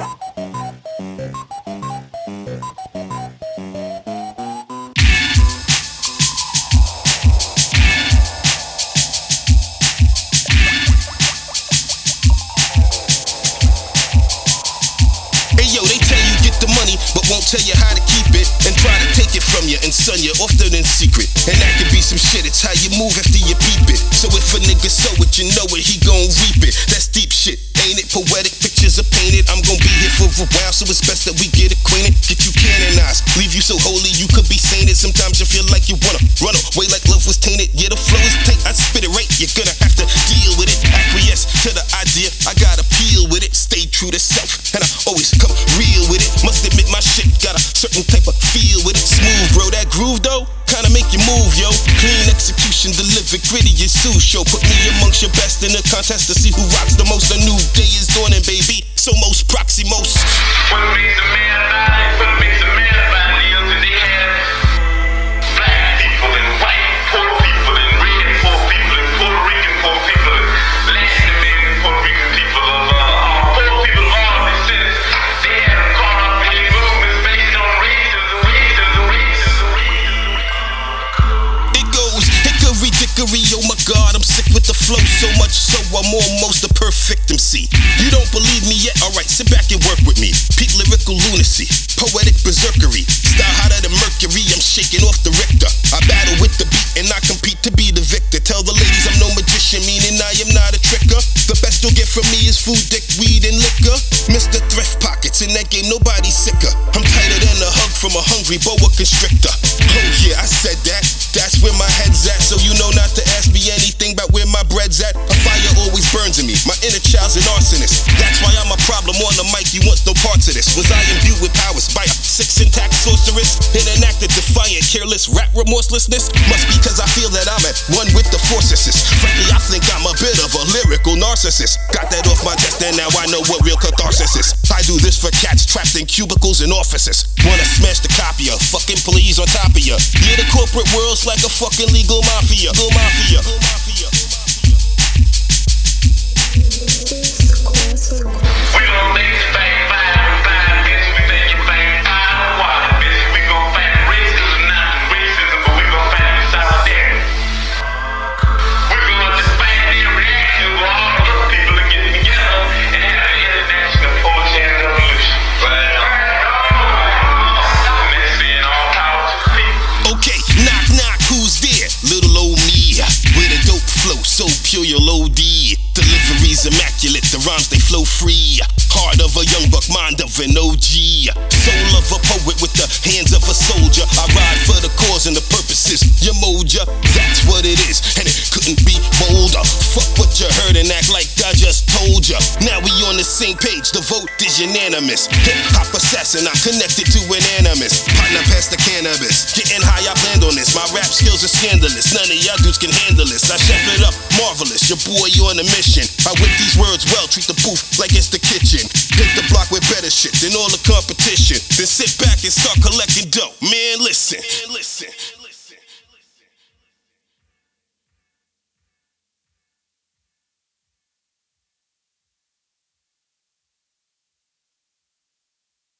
Hey yo, they tell you get the money, but won't tell you how to keep it. And try to take it from you and son you often in secret. And that could be some shit, it's how you move after you peep it. So if a nigga sow it, you know it, he gon' reap it. That's deep shit, ain't it? Poetic pictures are painted. While, so it's best that we get acquainted. Get you canonized, leave you so holy you could be sainted. Sometimes you feel like you wanna run away like love was tainted. Yeah, the flow is tight, I spit it right. You're gonna have to deal with it. Acquiesce to the idea, I gotta peel with it. Stay true to self, and I always come real with it. Must admit my shit got a certain type of feel with it. Smooth, bro, that groove though. Kinda make you move, yo. Clean execution, delivered, gritty as Sue show. Put me amongst your best in the contest to see who rocks the most. A new day is dawning, baby. Somos proximos. What makes a man alive? What makes a man alive? Lives in. Black people and white, poor people and red, poor people and Puerto Rican, poor people and Latin American, Puerto Rican people of uh, poor people of all descents. They have caught up in movements based on racism, racism, racism, racism. It goes hickory dickory, oh my god, I'm sick with the flow so much so I'm almost a perfect MC. You don't believe me yet? Alright, sit back and work with me. Peak lyrical lunacy, poetic berserkery, style hotter than mercury, I'm shaking off the Richter. I battle with the beat and I compete to be the victor. Tell the ladies I'm no magician, meaning I am not a tricker. The best you'll get from me is food, dick, weed, and liquor. Mr. Thrift Pockets, in that game, nobody's sicker. I'm tighter than a hug from a hungry boa constrictor. Oh yeah, I said that. That's where my head's at, so you know not Of this. Was I imbued with powers by a six intact sorceress? In an act of defiant, careless rap remorselessness? Must be cause I feel that I'm at one with the forces. Frankly, I think I'm a bit of a lyrical narcissist. Got that off my chest, and now I know what real catharsis is. I do this for cats trapped in cubicles and offices. Wanna smash the copy of fucking please on top of ya. Yeah, the corporate world's like a fucking legal mafia. Legal mafia. Legal mafia. Like I just told ya. Now we on the same page, the vote is unanimous. Hip hop assassin, I'm connected to an animus. Partner past the cannabis, getting high, I planned on this. My rap skills are scandalous, none of y'all dudes can handle this. I chef it up, marvelous. Your boy, you on a mission. I whip these words well, treat the booth like it's the kitchen. Hit the block with better shit than all the competition. Then sit back and start collecting dough. Man, listen.